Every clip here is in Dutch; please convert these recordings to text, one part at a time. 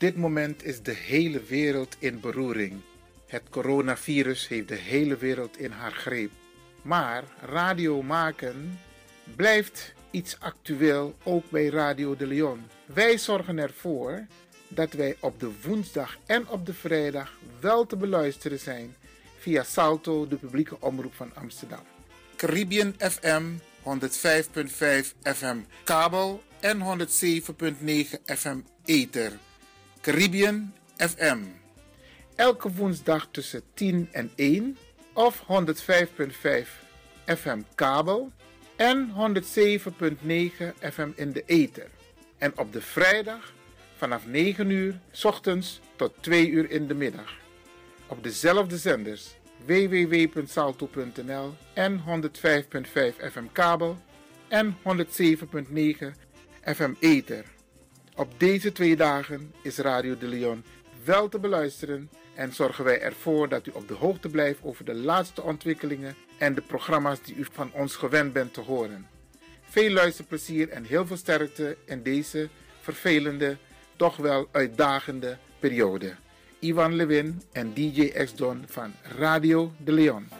Dit moment is de hele wereld in beroering. Het coronavirus heeft de hele wereld in haar greep. Maar radio maken blijft iets actueel ook bij Radio de Leon. Wij zorgen ervoor dat wij op de woensdag en op de vrijdag wel te beluisteren zijn via Salto, de publieke omroep van Amsterdam. Caribbean FM 105.5 FM kabel en 107.9 FM ether. Caribbean FM. Elke woensdag tussen 10 en 1 of 105.5 FM kabel en 107.9 FM in de ether. En op de vrijdag vanaf 9 uur s ochtends tot 2 uur in de middag. Op dezelfde zenders www.salto.nl en 105.5 FM kabel en 107.9 FM ether. Op deze twee dagen is Radio de Leon wel te beluisteren en zorgen wij ervoor dat u op de hoogte blijft over de laatste ontwikkelingen en de programma's die u van ons gewend bent te horen. Veel luisterplezier en heel veel sterkte in deze vervelende, toch wel uitdagende periode. Ivan Levin en DJ X-Don van Radio de Leon.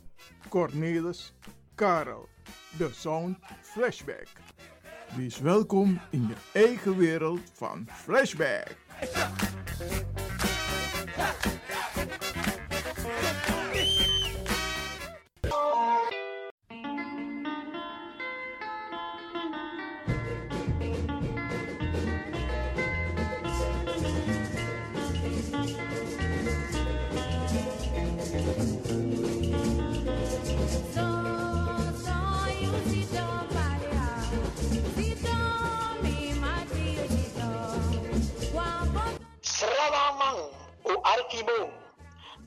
Cornelis, Karel. De Sound Flashback. Wees welkom in je eigen wereld van Flashback. Limón.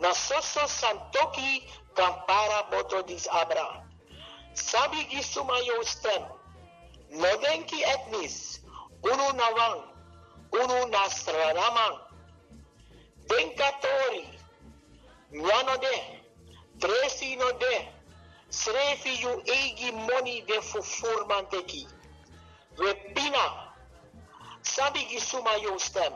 Nasoso Santoki Kampara Botodis Abra. Sabi Gisumayo Stem. Nodenki Etnis. Unu Navan. Unu Nasraraman. Denkatori. Nyanode. Tresi Node. Srefi Yu Egi Moni de Fufurmanteki. Repina. Sabi Gisumayo Stem.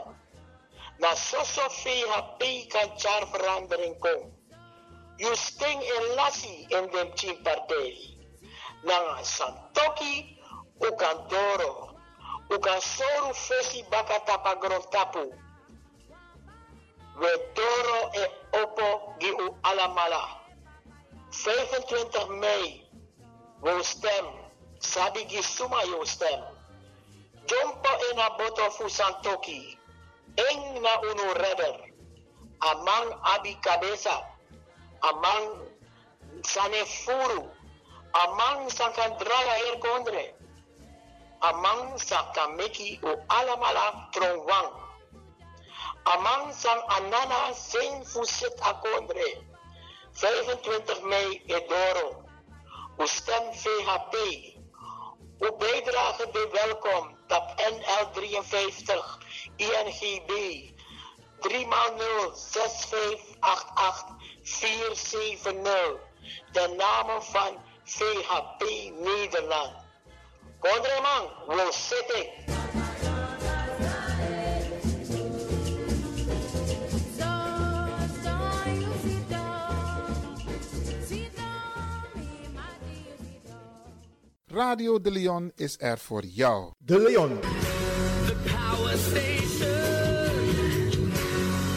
Na soso happy kan char verandering kom. You sting in lassie in team partij. Na santoki u kan doro. U kan soru fesi baka tapa. We doro e opo gi u alamala. 25 mei. We stem. Sabi gi suma yo stem. Jumpa in a boto santoki eng na uno redder, amang abi cabeza, amang sane furu, amang sakandrala er kondre, amang sakameki o alamala tronwang, amang sang anana sen fusit akondre, 25 mei edoro, ustem VHP, Uw bijdrage bij welkom. Tap NL53 INGB 3 0 6588 470. De namen van VHP Nederland. Kondreman, wil zitten. Radio De Leon is er voor jou. De Leon. The power station.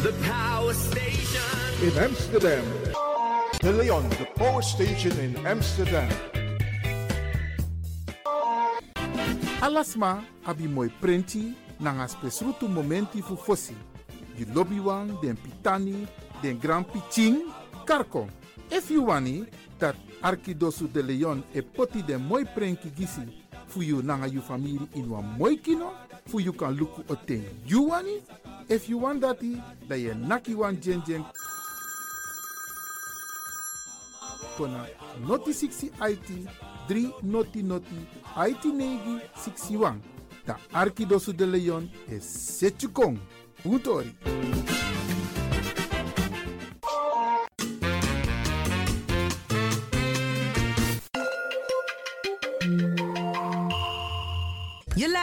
The power station. in Amsterdam. De Leon, the power station in Amsterdam. Alasma abi moi prenti nanga spesrutu momenti fu fosi. Di lobby wan, den pitani, den grand piching, karko. If you wani, dat Arkidosu de Leon e poti den moi prenki gisi fu you nanga you family in wan moi kino, fu you kan luku o ten you wani. If you want dati, da ye naki wan jen jen kona noti 60 IT 3 noti noti IT negi 61. Da Arkidosu de Leon e setjukong. Puntori.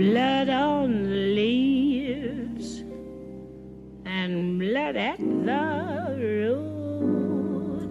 blood on the leaves and blood at the root.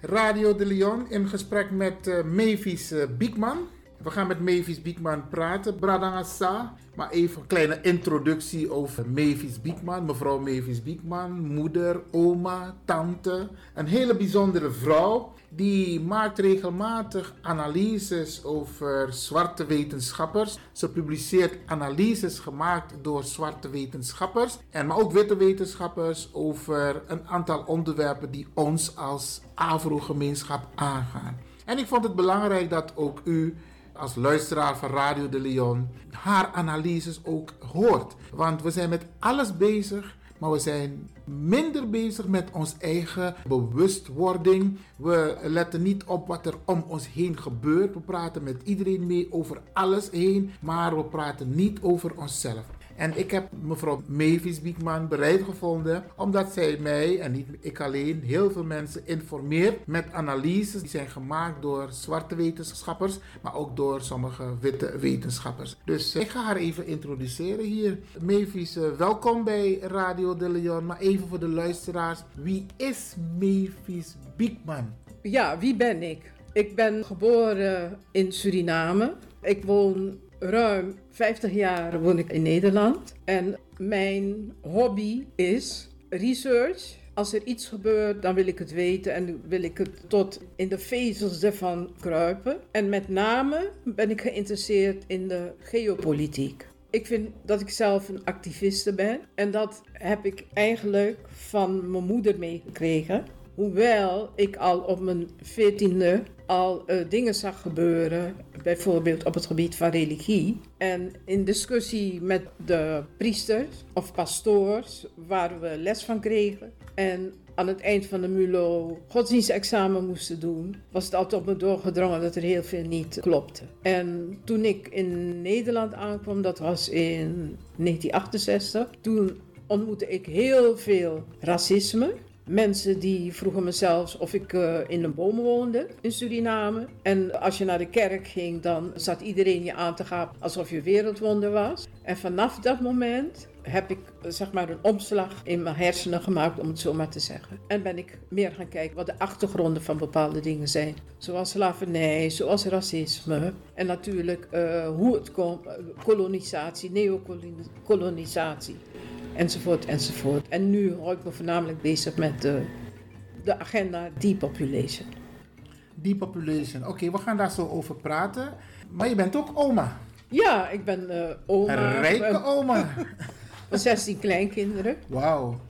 Radio de Leon in gesprek met eh, Mavis eh, Biekman. We gaan met Mavis Biekman praten. Bradangasa. Maar even een kleine introductie over Mavis Biekman. Mevrouw Mavis Biekman, moeder, oma, tante. Een hele bijzondere vrouw. Die maakt regelmatig analyses over zwarte wetenschappers. Ze publiceert analyses gemaakt door zwarte wetenschappers. En maar ook witte wetenschappers over een aantal onderwerpen die ons als Afro-gemeenschap aangaan. En ik vond het belangrijk dat ook u als luisteraar van Radio de Leon haar analyses ook hoort. Want we zijn met alles bezig, maar we zijn minder bezig met ons eigen bewustwording. We letten niet op wat er om ons heen gebeurt. We praten met iedereen mee over alles heen, maar we praten niet over onszelf. En ik heb mevrouw Mavis Biekman bereid gevonden, omdat zij mij, en niet ik alleen, heel veel mensen informeert met analyses die zijn gemaakt door zwarte wetenschappers, maar ook door sommige witte wetenschappers. Dus eh, ik ga haar even introduceren hier. Mavis, eh, welkom bij Radio de Leon. Maar even voor de luisteraars, wie is Mavis Biekman? Ja, wie ben ik? Ik ben geboren in Suriname. Ik woon ruim 50 jaar woon ik in Nederland. En mijn hobby is research. Als er iets gebeurt, dan wil ik het weten en wil ik het tot in de vezels ervan kruipen. En met name ben ik geïnteresseerd in de geopolitiek. Ik vind dat ik zelf een activiste ben en dat heb ik eigenlijk van mijn moeder meegekregen. Hoewel ik al op mijn veertiende al eh, dingen zag gebeuren, bijvoorbeeld op het gebied van religie. En in discussie met de priesters of pastoors, waar we les van kregen. En aan het eind van de MULO godsdienstexamen moesten doen, was het altijd op me doorgedrongen dat er heel veel niet klopte. En toen ik in Nederland aankwam, dat was in 1968, toen ontmoette ik heel veel racisme. Mensen die vroegen me zelfs of ik eh, in een boom woonde in Suriname. En als je naar de kerk ging, dan zat iedereen je aan te gaan alsof je wereldwonder was. En vanaf dat moment heb ik eh, zeg maar een omslag in mijn hersenen gemaakt, om het zo maar te zeggen. En ben ik meer gaan kijken wat de achtergronden van bepaalde dingen zijn. Zoals slavernij, zoals racisme. En natuurlijk eh, hoe het komt, kolonisatie, neokolonisatie enzovoort, enzovoort. En nu hou ik me voornamelijk bezig met de, de agenda depopulation. Depopulation. Oké, we gaan daar zo over praten. Maar je bent ook oma. Ja, ik ben eh, oma. Een rijke oma. van 16 kleinkinderen. Wauw.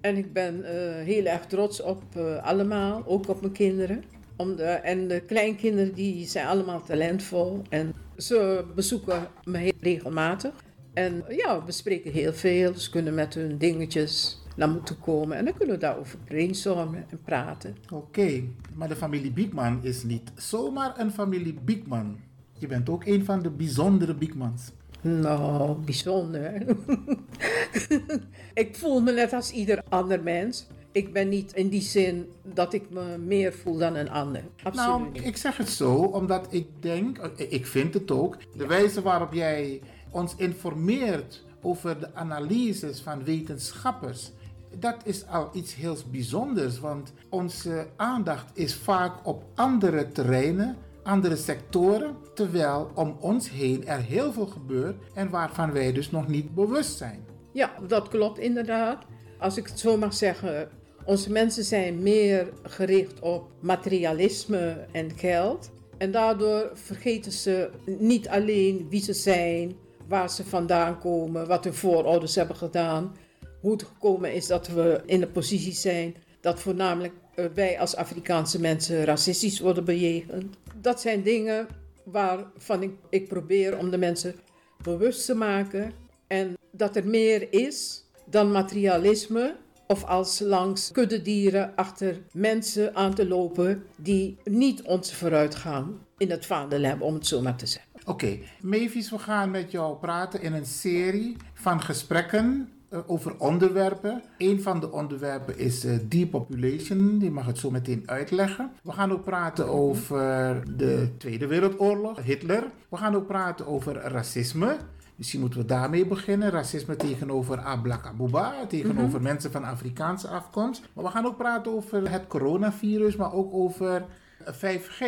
En ik ben eh, heel erg trots op eh, allemaal, ook op mijn kinderen. Om de, en de kleinkinderen die zijn allemaal talentvol. En ze bezoeken me heel regelmatig. En ja, we spreken heel veel. Ze kunnen met hun dingetjes naar me toe komen. En dan kunnen we daarover brainstormen en praten. Oké, maar de familie Biekman is niet zomaar een familie Biekman. Je bent ook een van de bijzondere Biekmans. Nou, bijzonder. ik voel me net als ieder ander mens. Ik ben niet in die zin dat ik me meer voel dan een ander. Absoluut Nou, ik zeg het zo omdat ik denk, ik vind het ook, de wijze waarop jij ons informeert over de analyses van wetenschappers, dat is al iets heel bijzonders, want onze aandacht is vaak op andere terreinen, andere sectoren, terwijl om ons heen er heel veel gebeurt en waarvan wij dus nog niet bewust zijn. Ja, dat klopt inderdaad. Als ik het zo mag zeggen, onze mensen zijn meer gericht op materialisme en geld. En daardoor vergeten ze niet alleen wie ze zijn, waar ze vandaan komen, wat hun voorouders hebben gedaan, hoe het gekomen is dat we in de positie zijn dat voornamelijk eh, wij als Afrikaanse mensen racistisch worden bejegend. Dat zijn dingen waarvan ik, ik probeer om de mensen bewust te maken en dat er meer is dan materialisme of als langs kuddedieren achter mensen aan te lopen die niet onze vooruitgang in het hebben, om het zo maar te zeggen. Oké, Mavis, we gaan met jou praten in een serie van gesprekken eh, over onderwerpen. Een van de onderwerpen is eh, depopulation, die mag het zo meteen uitleggen. We gaan ook praten over de Tweede Wereldoorlog, Hitler. We gaan ook praten over racisme. Misschien moeten we daarmee beginnen. Racisme tegenover Ablakabuba, tegenover mensen van Afrikaanse afkomst. Maar we gaan ook praten over het coronavirus, maar ook over 5G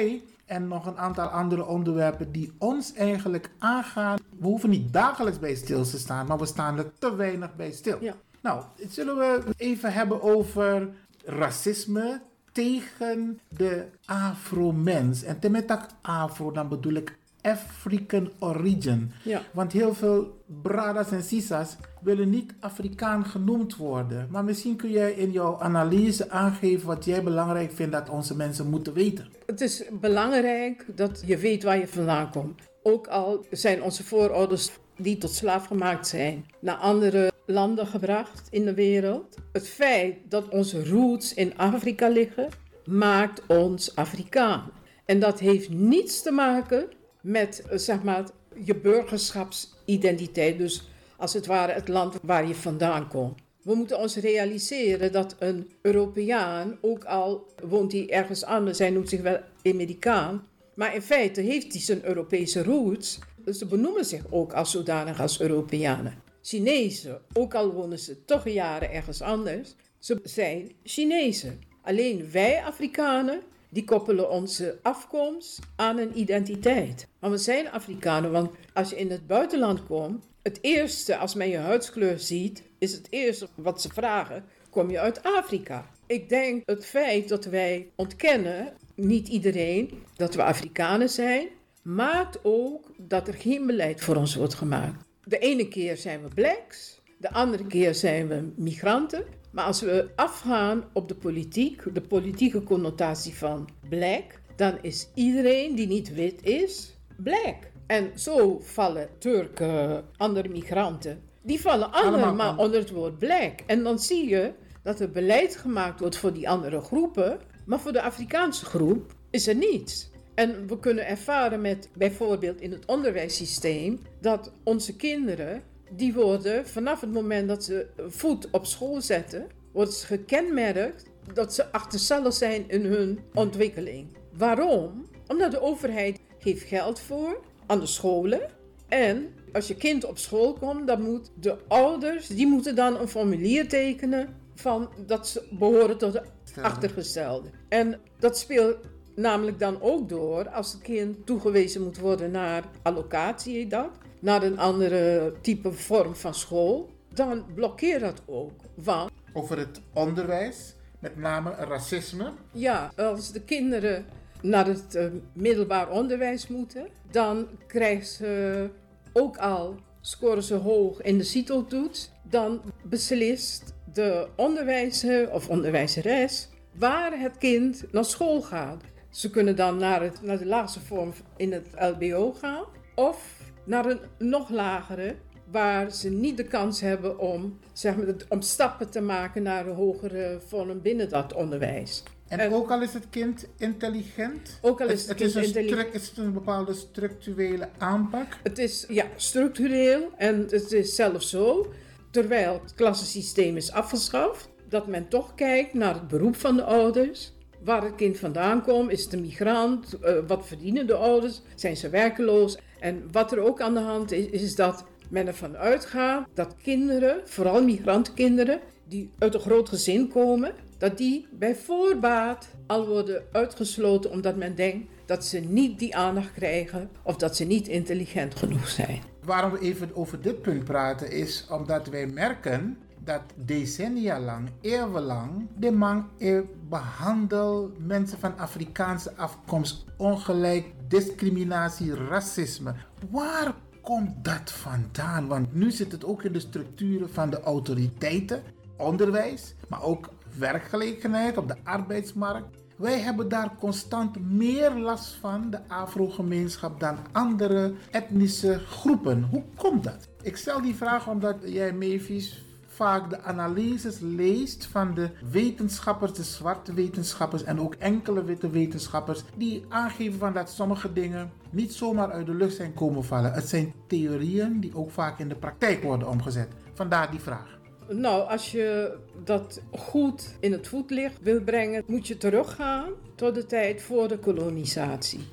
en nog een aantal andere onderwerpen die ons eigenlijk aangaan. We hoeven niet dagelijks bij stil te staan, maar we staan er te weinig bij stil. Ja. Nou, zullen we even hebben over racisme tegen de Afro-mens. En met dat Afro, dan bedoel ik African origin. Ja. Want heel veel bradas en sisas willen niet Afrikaan genoemd worden. Maar misschien kun jij in jouw analyse aangeven wat jij belangrijk vindt dat onze mensen moeten weten. Het is belangrijk dat je weet waar je vandaan komt. Ook al zijn onze voorouders die tot slaaf gemaakt zijn naar andere landen gebracht in de wereld. Het feit dat onze roots in Afrika liggen maakt ons Afrikaan. En dat heeft niets te maken met eh, zeg maar je burgerschapsidentiteit. Dus als het ware het land waar je vandaan komt. We moeten ons realiseren dat een Europeaan, ook al woont hij ergens anders, hij noemt zich wel Amerikaan, maar in feite heeft hij zijn Europese roots. Dus ze benoemen zich ook als zodanig als Europeanen. Chinezen, ook al wonen ze toch jaren ergens anders, ze zijn Chinezen. Alleen wij Afrikanen, die koppelen onze afkomst aan een identiteit. Maar we zijn Afrikanen, want als je in het buitenland komt, het eerste, als men je huidskleur ziet, is het eerste wat ze vragen, kom je uit Afrika? Ik denk het feit dat wij ontkennen, niet iedereen, dat we Afrikanen zijn, maakt ook dat er geen beleid voor ons wordt gemaakt. De ene keer zijn we blacks, de andere keer zijn we migranten. Maar als we afgaan op de politiek, de politieke connotatie van black, dan is iedereen die niet wit is, black. En zo vallen Turken, andere migranten, die vallen allemaal onder het woord black. En dan zie je dat er beleid gemaakt wordt voor die andere groepen, maar voor de Afrikaanse groep is er niets. En we kunnen ervaren met bijvoorbeeld in het onderwijssysteem dat onze kinderen, die worden vanaf het moment dat ze voet op school zetten, wordt ze gekenmerkt dat ze achterstallig zijn in hun ontwikkeling. Waarom? Omdat de overheid geeft geld voor aan de scholen. En als je kind op school komt, dan moeten de ouders, die moeten dan een formulier tekenen van dat ze behoren tot de achtergestelde. En dat speelt namelijk dan ook door als het kind toegewezen moet worden naar allocatie, dat, naar een andere type vorm van school, dan blokkeert dat ook. Want Over het onderwijs, met name racisme. ja, als de kinderen naar het eh, middelbaar onderwijs moeten, dan krijgen ze ook al, scoren ze hoog in de CITO-toets, dan beslist de onderwijzer of onderwijzeres waar het kind naar school gaat. Ze kunnen dan naar, het, naar de laagste vorm in het LBO gaan of naar een nog lagere waar ze niet de kans hebben om, zeg maar, om stappen te maken naar een hogere vorm binnen dat onderwijs. En, En- ook al is het kind intelligent, Ook al is het, het is, kind intelligent. stru- is het een bepaalde structurele aanpak. Het is ja, structureel en het is zelfs zo, terwijl het klassensysteem is afgeschaft, dat men toch kijkt naar het beroep van de ouders. Waar het kind vandaan komt, is het een migrant? Eh, wat verdienen de ouders? Zijn ze werkeloos? En wat er ook aan de hand is, is dat men ervan uitgaat dat kinderen, vooral migrantkinderen, die uit een groot gezin komen, dat die bij voorbaat al worden uitgesloten omdat men denkt dat ze niet die aandacht krijgen of dat ze niet intelligent genoeg zijn. Waarom we even over dit punt praten is omdat wij merken dat decennia lang, eeuwenlang, de man eh, behandelt mensen van Afrikaanse afkomst ongelijk, discriminatie, racisme. Waar komt dat vandaan? Want nu zit het ook in de structuren van de autoriteiten, onderwijs, maar ook werkgelegenheid op de arbeidsmarkt. Wij hebben daar constant meer last van, de Afro-gemeenschap, dan andere etnische groepen. Hoe komt dat? Ik stel die vraag omdat jij, Mavis, vaak de analyses leest van de wetenschappers, de zwarte wetenschappers en ook enkele witte wetenschappers, die aangeven van dat sommige dingen niet zomaar uit de lucht zijn komen vallen. Het zijn theorieën die ook vaak in de praktijk worden omgezet. Vandaar die vraag. Nou, als je dat goed in het voetlicht wil brengen, moet je teruggaan tot de tijd voor de kolonisatie.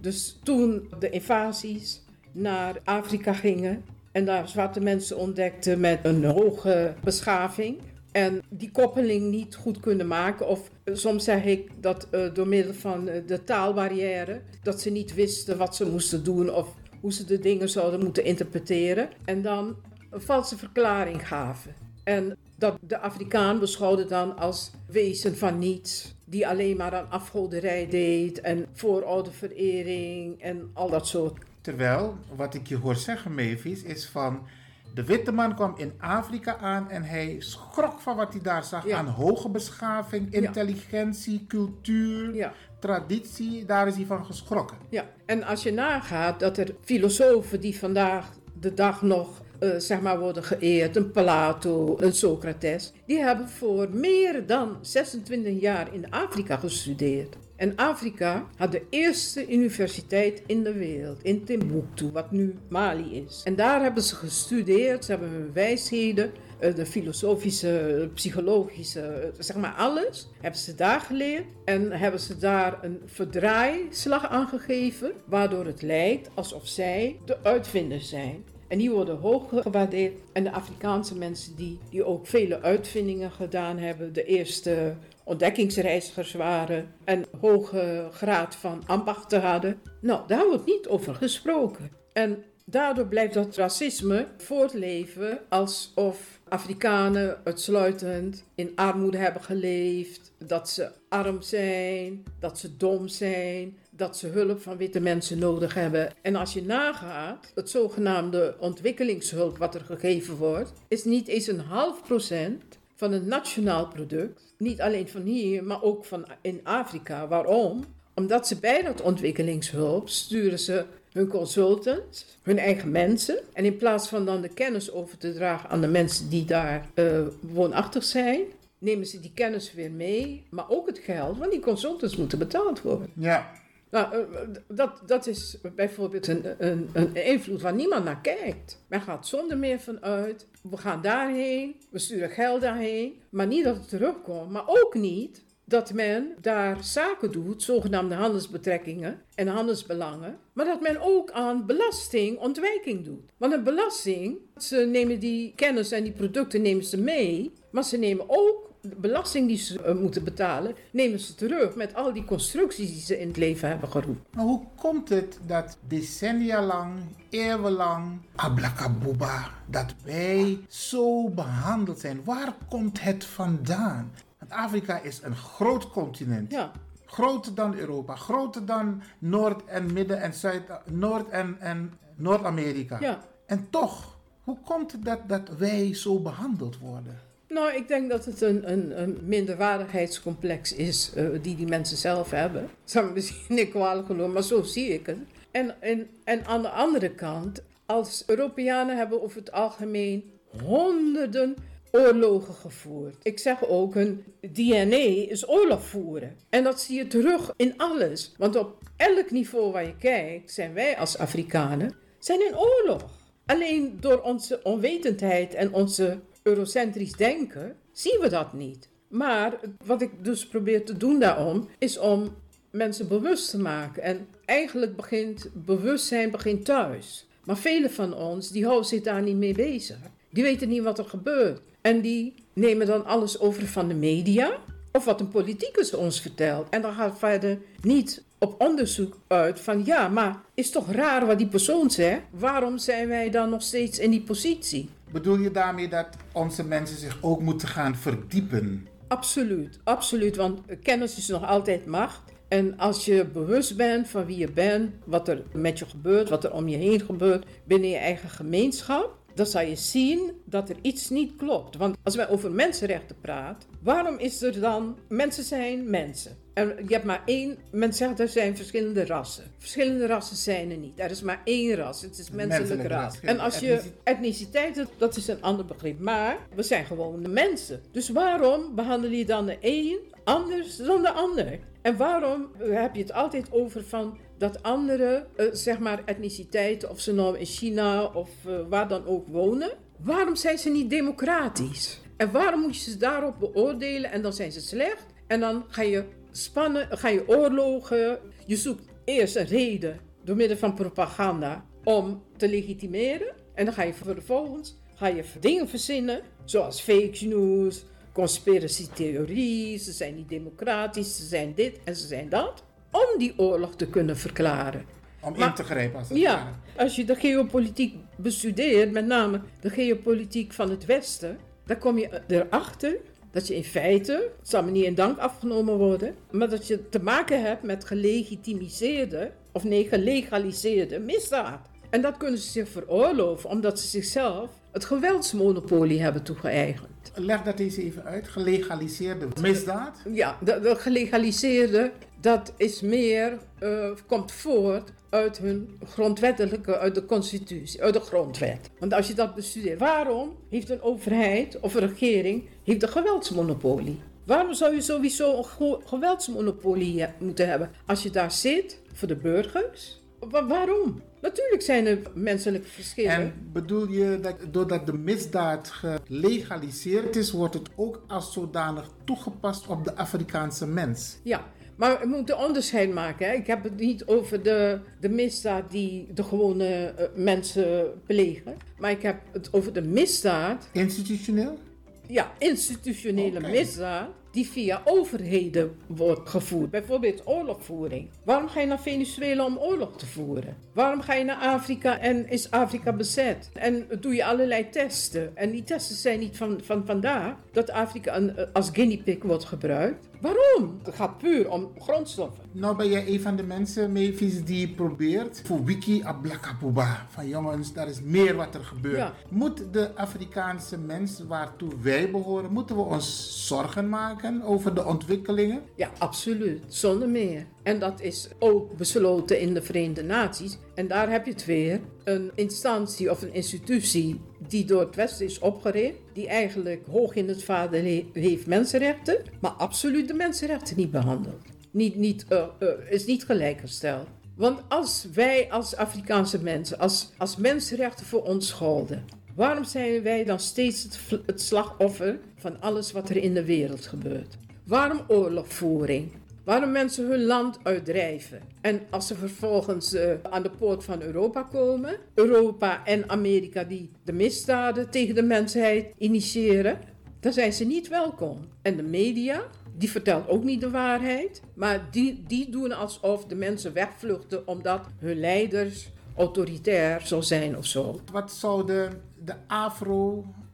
Dus toen de invasies naar Afrika gingen en daar zwarte mensen ontdekten met een hoge beschaving. En die koppeling niet goed kunnen maken. Of eh, soms zeg ik dat eh, door middel van eh, de taalbarrière, dat ze niet wisten wat ze moesten doen of hoe ze de dingen zouden moeten interpreteren. En dan een valse verklaring gaven. En dat de Afrikaan beschouwde dan als wezen van niets. Die alleen maar aan afgoderij deed en voorouderverering en al dat soort. Terwijl, wat ik je hoor zeggen, Mavis, is van... De witte man kwam in Afrika aan en hij schrok van wat hij daar zag Ja. aan hoge beschaving, Ja. intelligentie, cultuur, Ja. traditie. Daar is hij van geschrokken. Ja, en als je nagaat dat er filosofen die vandaag de dag nog eh, zeg maar worden geëerd, een Plato, een Socrates, die hebben voor meer dan 26 jaar in Afrika gestudeerd. En Afrika had de eerste universiteit in de wereld, in Timbuktu, wat nu Mali is. En daar hebben ze gestudeerd, ze hebben hun wijsheden, eh, de filosofische, psychologische, eh, zeg maar alles, hebben ze daar geleerd. En hebben ze daar een verdraaislag aan gegeven, waardoor het lijkt alsof zij de uitvinders zijn. En die worden hoog gewaardeerd. En de Afrikaanse mensen die, die ook vele uitvindingen gedaan hebben, de eerste ontdekkingsreizigers waren en hoge graad van ambachten hadden. Nou, daar wordt niet over gesproken. En daardoor blijft dat racisme voortleven alsof Afrikanen uitsluitend in armoede hebben geleefd, dat ze arm zijn, dat ze dom zijn, dat ze hulp van witte mensen nodig hebben. En als je nagaat, het zogenaamde ontwikkelingshulp wat er gegeven wordt, is niet eens een half procent van het nationaal product. Niet alleen van hier, maar ook van in Afrika. Waarom? Omdat ze bij dat ontwikkelingshulp sturen ze hun consultants, hun eigen mensen. En in plaats van dan de kennis over te dragen aan de mensen die daar eh, woonachtig zijn, nemen ze die kennis weer mee, maar ook het geld, want die consultants moeten betaald worden. Ja, Nou, eh, dat, dat is bijvoorbeeld een, een, een invloed waar niemand naar kijkt. Men gaat zonder meer vanuit, we gaan daarheen, we sturen geld daarheen, maar niet dat het terugkomt, maar ook niet dat men daar zaken doet, zogenaamde handelsbetrekkingen en handelsbelangen, maar dat men ook aan belastingontwijking doet. Want een belasting, ze nemen die kennis en die producten nemen ze mee, maar ze nemen ook de belasting die ze eh, moeten betalen, nemen ze terug met al die constructies die ze in het leven hebben geroepen. maar hoe komt het dat decennia lang, eeuwenlang, ablakabuba, dat wij zo behandeld zijn? Waar komt het vandaan? Want Afrika is een groot continent. Ja, Groter dan Europa, groter dan Noord- en Midden- en Zuid, Noord- en, en Noord-Amerika. Ja. En toch, hoe komt het dat, dat wij zo behandeld worden? Nou, ik denk dat het een, een, een minderwaardigheidscomplex is eh, die die mensen zelf hebben. Zou me misschien niet kwalijk genomen, maar zo zie ik het. En, en, en aan de andere kant, als Europeanen hebben over het algemeen honderden oorlogen gevoerd. Ik zeg ook, hun DNA is oorlog voeren. En dat zie je terug in alles. Want op elk niveau waar je kijkt, zijn wij als Afrikanen zijn in oorlog. Alleen door onze onwetendheid en onze eurocentrisch denken zien we dat niet. Maar wat ik dus probeer te doen daarom, is om mensen bewust te maken. En eigenlijk begint bewustzijn begint thuis. Maar velen van ons, die houden zich daar niet mee bezig. Die weten niet wat er gebeurt. En die nemen dan alles over van de media. Of wat een politicus ons vertelt. En dan gaat verder niet op onderzoek uit van ja, maar is toch raar wat die persoon zegt? Waarom zijn wij dan nog steeds in die positie? Bedoel je daarmee dat onze mensen zich ook moeten gaan verdiepen? Absoluut, absoluut. Want kennis is nog altijd macht. En als je bewust bent van wie je bent, wat er met je gebeurt, wat er om je heen gebeurt binnen je eigen gemeenschap, dan zal je zien dat er iets niet klopt. Want als wij over mensenrechten praten, waarom is er dan. Mensen zijn mensen. En je hebt maar één. Men zegt er zijn verschillende rassen. Verschillende rassen zijn er niet. Er is maar één ras. Het is menselijk ras. En als je etniciteit, dat- dat is een ander begrip. Maar we zijn gewoon de mensen. Dus waarom behandel je dan de een anders dan de ander? En waarom heb je het altijd over van dat andere, eh, zeg maar, etniciteiten, of ze nou in China of eh, waar dan ook wonen, waarom zijn ze niet democratisch? En waarom moet je ze daarop beoordelen en dan zijn ze slecht? En dan ga je spannen, ga je oorlogen. Je zoekt eerst een reden door middel van propaganda om te legitimeren. En dan ga je vervolgens ga je dingen verzinnen, zoals fake news, conspiracy theorie, ze zijn niet democratisch, ze zijn dit en ze zijn dat, om die oorlog te kunnen verklaren. Om in te grijpen als het Ja, ware. als je de geopolitiek bestudeert, met name de geopolitiek van het Westen, dan kom je erachter dat je in feite, het zal me niet in dank afgenomen worden, maar dat je te maken hebt met gelegitimiseerde of nee, gelegaliseerde misdaad. En dat kunnen ze zich veroorloven omdat ze zichzelf het geweldsmonopolie hebben toegeëigend. Leg dat eens even uit. Gelegaliseerde misdaad. Ja, de, de gelegaliseerde, dat is meer, eh, komt voort uit hun grondwettelijke, uit de constitutie, uit de grondwet. Want als je dat bestudeert, waarom heeft een overheid of een regering heeft een geweldsmonopolie? Waarom zou je sowieso een geweldsmonopolie he- moeten hebben als je daar zit voor de burgers? Wa- waarom? Natuurlijk zijn er menselijke verschillen. En bedoel je dat doordat de misdaad gelegaliseerd is, wordt het ook als zodanig toegepast op de Afrikaanse mens? Ja, maar we moeten onderscheid maken. Hè. Ik heb het niet over de, de misdaad die de gewone eh, mensen plegen. Maar ik heb het over de misdaad, Institutioneel? ja, institutionele misdaad, die via overheden wordt gevoerd. Bijvoorbeeld oorlogvoering. Waarom ga je naar Venezuela om oorlog te voeren? Waarom ga je naar Afrika en is Afrika bezet? En doe je allerlei testen. En die testen zijn niet van, van vandaag dat Afrika als guinea pig wordt gebruikt. Waarom? Het gaat puur om grondstoffen. Nou ben jij een van de mensen, Mavis, die probeert voor Wiki Ablakapuba. Van jongens, daar is meer wat er gebeurt. Ja. Moet de Afrikaanse mens waartoe wij behoren, moeten we ons zorgen maken over de ontwikkelingen? Ja, absoluut. Zonder meer. En dat is ook besloten in de Verenigde Naties. En daar heb je het weer. Een instantie of een institutie die door het Westen is opgericht. Die eigenlijk hoog in het he- heeft mensenrechten. Maar absoluut de mensenrechten niet behandelt. Niet, niet, eh, eh, is niet gelijkgesteld. Want als wij als Afrikaanse mensen, als, als mensenrechten voor ons golden. Waarom zijn wij dan steeds het, slachtoffer van alles wat er in de wereld gebeurt? Waarom oorlogvoering? Waarom mensen hun land uitdrijven? En als ze vervolgens eh, aan de poort van Europa komen, Europa en Amerika die de misdaden tegen de mensheid initiëren, dan zijn ze niet welkom. En de media, die vertelt ook niet de waarheid, maar die, die doen alsof de mensen wegvluchten omdat hun leiders autoritair zou zijn of zo. Wat zouden de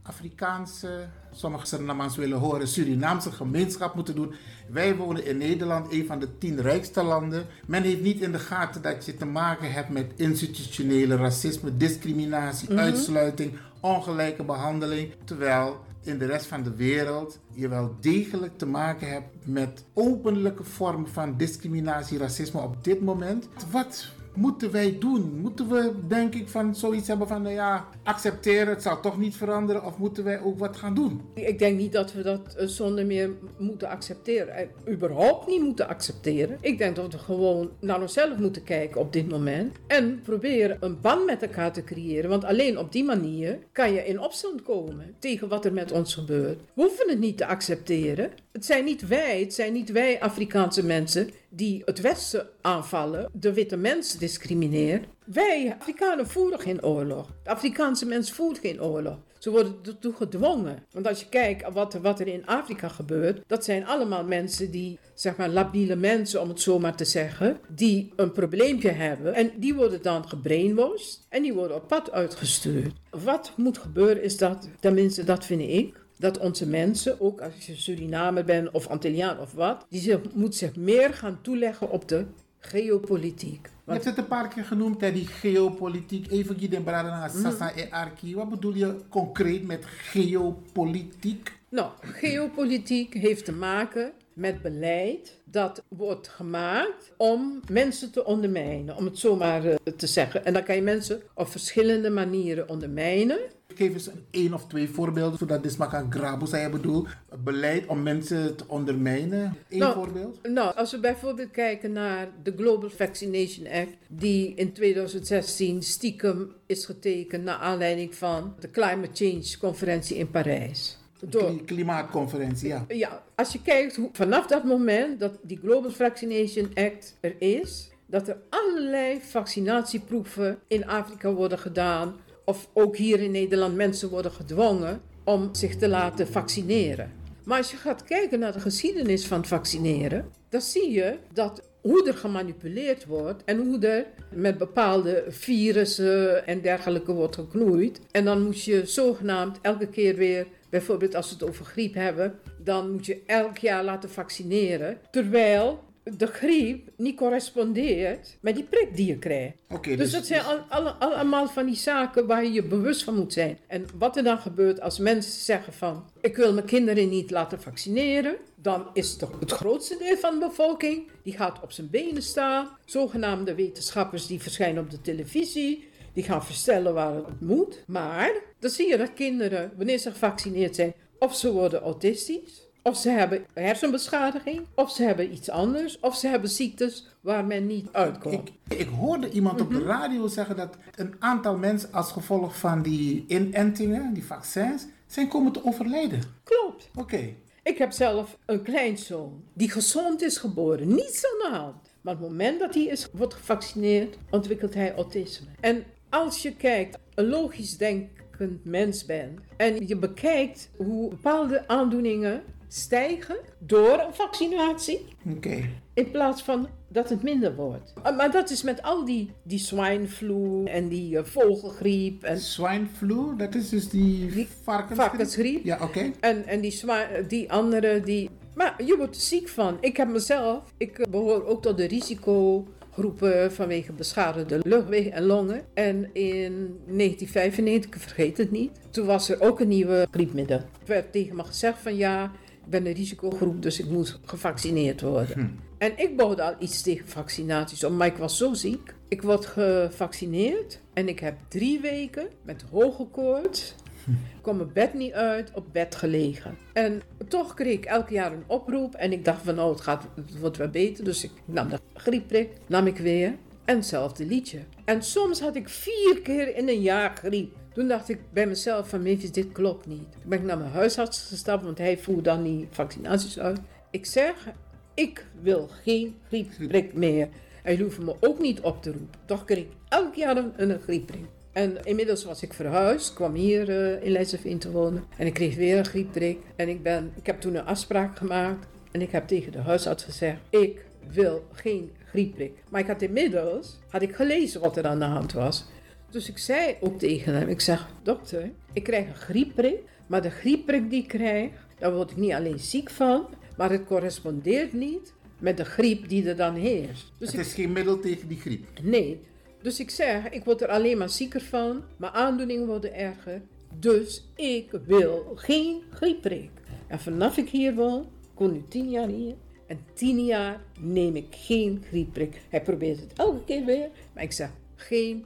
Afrikaanse, sommige Surinamers willen horen, Surinaamse gemeenschap moeten doen. Wij wonen in Nederland, een van de tien rijkste landen. Men heeft niet in de gaten dat je te maken hebt met institutionele racisme, discriminatie, uitsluiting, ongelijke behandeling. Terwijl in de rest van de wereld je wel degelijk te maken hebt met openlijke vormen van discriminatie, racisme op dit moment. Wat moeten wij doen? Moeten we, denk ik, van zoiets hebben van, nou ja, accepteren, het zal toch niet veranderen, of moeten wij ook wat gaan doen? Ik denk niet dat we dat eh, zonder meer moeten accepteren. En überhaupt niet moeten accepteren. Ik denk dat we gewoon naar onszelf moeten kijken op dit moment. En proberen een band met elkaar te creëren. Want alleen op die manier kan je in opstand komen tegen wat er met ons gebeurt. We hoeven het niet te accepteren. Het zijn niet wij, het zijn niet wij Afrikaanse mensen die het Westen aanvallen, de witte mens discrimineren. Wij Afrikanen voeren geen oorlog. De Afrikaanse mens voert geen oorlog. Ze worden ertoe gedwongen. Want als je kijkt wat, wat er in Afrika gebeurt, dat zijn allemaal mensen die, zeg maar, labiele mensen, om het zo maar te zeggen, die een probleempje hebben. En die worden dan gebrainwashed en die worden op pad uitgestuurd. Wat moet gebeuren is dat, tenminste dat vind ik, dat onze mensen, ook als je Surinamer bent of Antilliaan of wat, die zich, moet zich meer gaan toeleggen op de geopolitiek. Je hebt het een paar keer genoemd, hè, die geopolitiek. Even Giden Bradana, Sasa en Arki. Wat bedoel je concreet met geopolitiek? Nou, geopolitiek heeft te maken met beleid dat wordt gemaakt om mensen te ondermijnen, om het zo maar eh, te zeggen. En dan kan je mensen op verschillende manieren ondermijnen. Geef eens één of twee voorbeelden, zodat dit kan graben, zei je bedoel. Beleid om mensen te ondermijnen. Eén Nou, voorbeeld? Nou, als we bijvoorbeeld kijken naar de Global Vaccination Act, die in 2016 stiekem is getekend naar aanleiding van de Climate Change Conferentie in Parijs. Door, Kli- Klimaatconferentie, ja. ja, als je kijkt hoe vanaf dat moment dat die Global Vaccination Act er is, dat er allerlei vaccinatieproeven in Afrika worden gedaan, of ook hier in Nederland mensen worden gedwongen om zich te laten vaccineren. Maar als je gaat kijken naar de geschiedenis van vaccineren, dan zie je dat hoe er gemanipuleerd wordt en hoe er met bepaalde virussen en dergelijke wordt geknoeid. En dan moet je zogenaamd elke keer weer, bijvoorbeeld als we het over griep hebben, dan moet je elk jaar laten vaccineren. Terwijl de griep niet correspondeert met die prik die je krijgt. Dus, dus- dat zijn al, alle- allemaal van die zaken waar je je bewust van moet zijn. En wat er dan gebeurt als mensen zeggen van... ik wil mijn kinderen niet laten vaccineren... dan is toch het grootste deel van de bevolking... die gaat op zijn benen staan. Zogenaamde wetenschappers die verschijnen op de televisie... die gaan vertellen waar het moet. Maar dan zie je dat kinderen, wanneer ze gevaccineerd zijn... of ze worden autistisch... Of ze hebben hersenbeschadiging, of ze hebben iets anders, of ze hebben ziektes waar men niet uitkomt. Ik, ik hoorde iemand op Mhm. de radio zeggen dat een aantal mensen als gevolg van die inentingen, die vaccins, zijn komen te overlijden. Klopt. Oké. Ik heb zelf een kleinzoon die gezond is geboren, niets aan de hand. Maar op het moment dat hij is, wordt gevaccineerd, ontwikkelt hij autisme. En als je kijkt, een logisch denkend mens bent en je bekijkt hoe bepaalde aandoeningen stijgen door een vaccinatie, Oké. in plaats van dat het minder wordt. Ah, Maar dat is met al die, die swine flu en die eh, vogelgriep en Swine flu, dat is dus die, Die varkensgriep? varkensgriep. Ja, oké. En, en die, zwa- die andere, die... Maar je wordt er ziek van. Ik heb mezelf... Ik eh, behoor ook tot de risicogroepen vanwege beschadigde luchtwegen en longen. En in 1995, ik vergeet het niet, toen was er ook een nieuwe griepmiddel. Er werd tegen me gezegd van ja, ben een risicogroep, dus ik moet gevaccineerd worden. En ik bouwde al iets tegen vaccinaties om, maar ik was zo ziek. Ik word gevaccineerd en ik heb drie weken met hoge koorts ik kwam mijn bed niet uit, op bed gelegen. En toch kreeg ik elk jaar een oproep. En ik dacht van, nou, het, gaat, het wordt wel beter. Dus ik nam de griepprik, nam ik weer. En hetzelfde liedje. En soms had ik vier keer in een jaar griep. Toen dacht ik bij mezelf van, Mavis, dit klopt niet. Toen ben ik naar mijn huisarts gestapt, want hij voerde dan die vaccinaties uit. Ik zeg, ik wil geen griepprik meer. Jullie hoeven me ook niet op te roepen. Toch kreeg ik elk jaar een, een griepprik. En inmiddels was ik verhuisd, kwam hier eh, in Leidschendam te wonen. En ik kreeg weer een griepprik. En ik, ben, ik heb toen een afspraak gemaakt. En ik heb tegen de huisarts gezegd, ik wil geen griepprik. Maar ik had inmiddels, had ik gelezen wat er aan de hand was. Dus ik zei ook tegen hem, ik zeg, dokter, ik krijg een griepprik, maar de griepprik die ik krijg, daar word ik niet alleen ziek van, maar het correspondeert niet met de griep die er dan heerst. Dus het ik, is geen middel tegen die griep. nee, dus ik zeg, ik word er alleen maar zieker van, mijn aandoeningen worden erger, dus ik wil geen griepprik. En vanaf ik hier woon, ik woon nu tien jaar hier, en tien jaar neem ik geen griepprik. Hij probeert het elke keer weer, maar ik zeg, geen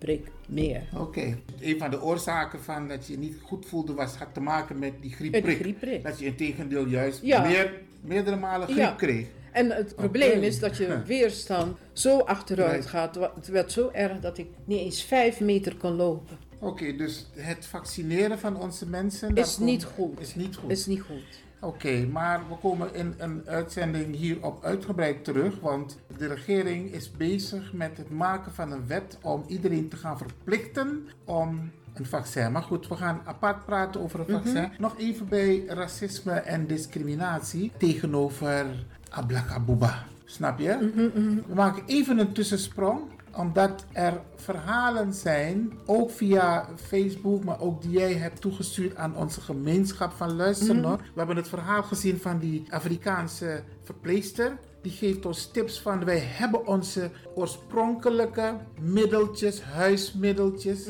griepprik meer. Oké. Een van de oorzaken van dat je je niet goed voelde was, had te maken met die griepprik. Griepprik. Dat je in tegendeel juist Ja. meer, meerdere malen griep Ja. kreeg. En het probleem is dat je weerstand zo achteruit gaat. Het werd zo erg dat ik niet eens vijf meter kon lopen. Oké, dus het vaccineren van onze mensen... Is komt- niet goed. Is niet goed. Is niet goed. Oké, maar we komen in een uitzending hierop uitgebreid terug, want de regering is bezig met het maken van een wet om iedereen te gaan verplichten om een vaccin. Maar goed, we gaan apart praten over een vaccin. Nog even bij racisme en discriminatie tegenover Ablakabuba. Snap je? We maken even een tussensprong omdat er verhalen zijn, ook via Facebook, maar ook die jij hebt toegestuurd aan onze gemeenschap van luister nog. We hebben het verhaal gezien van die Afrikaanse verpleegster. Die geeft ons tips van wij hebben onze oorspronkelijke middeltjes, huismiddeltjes.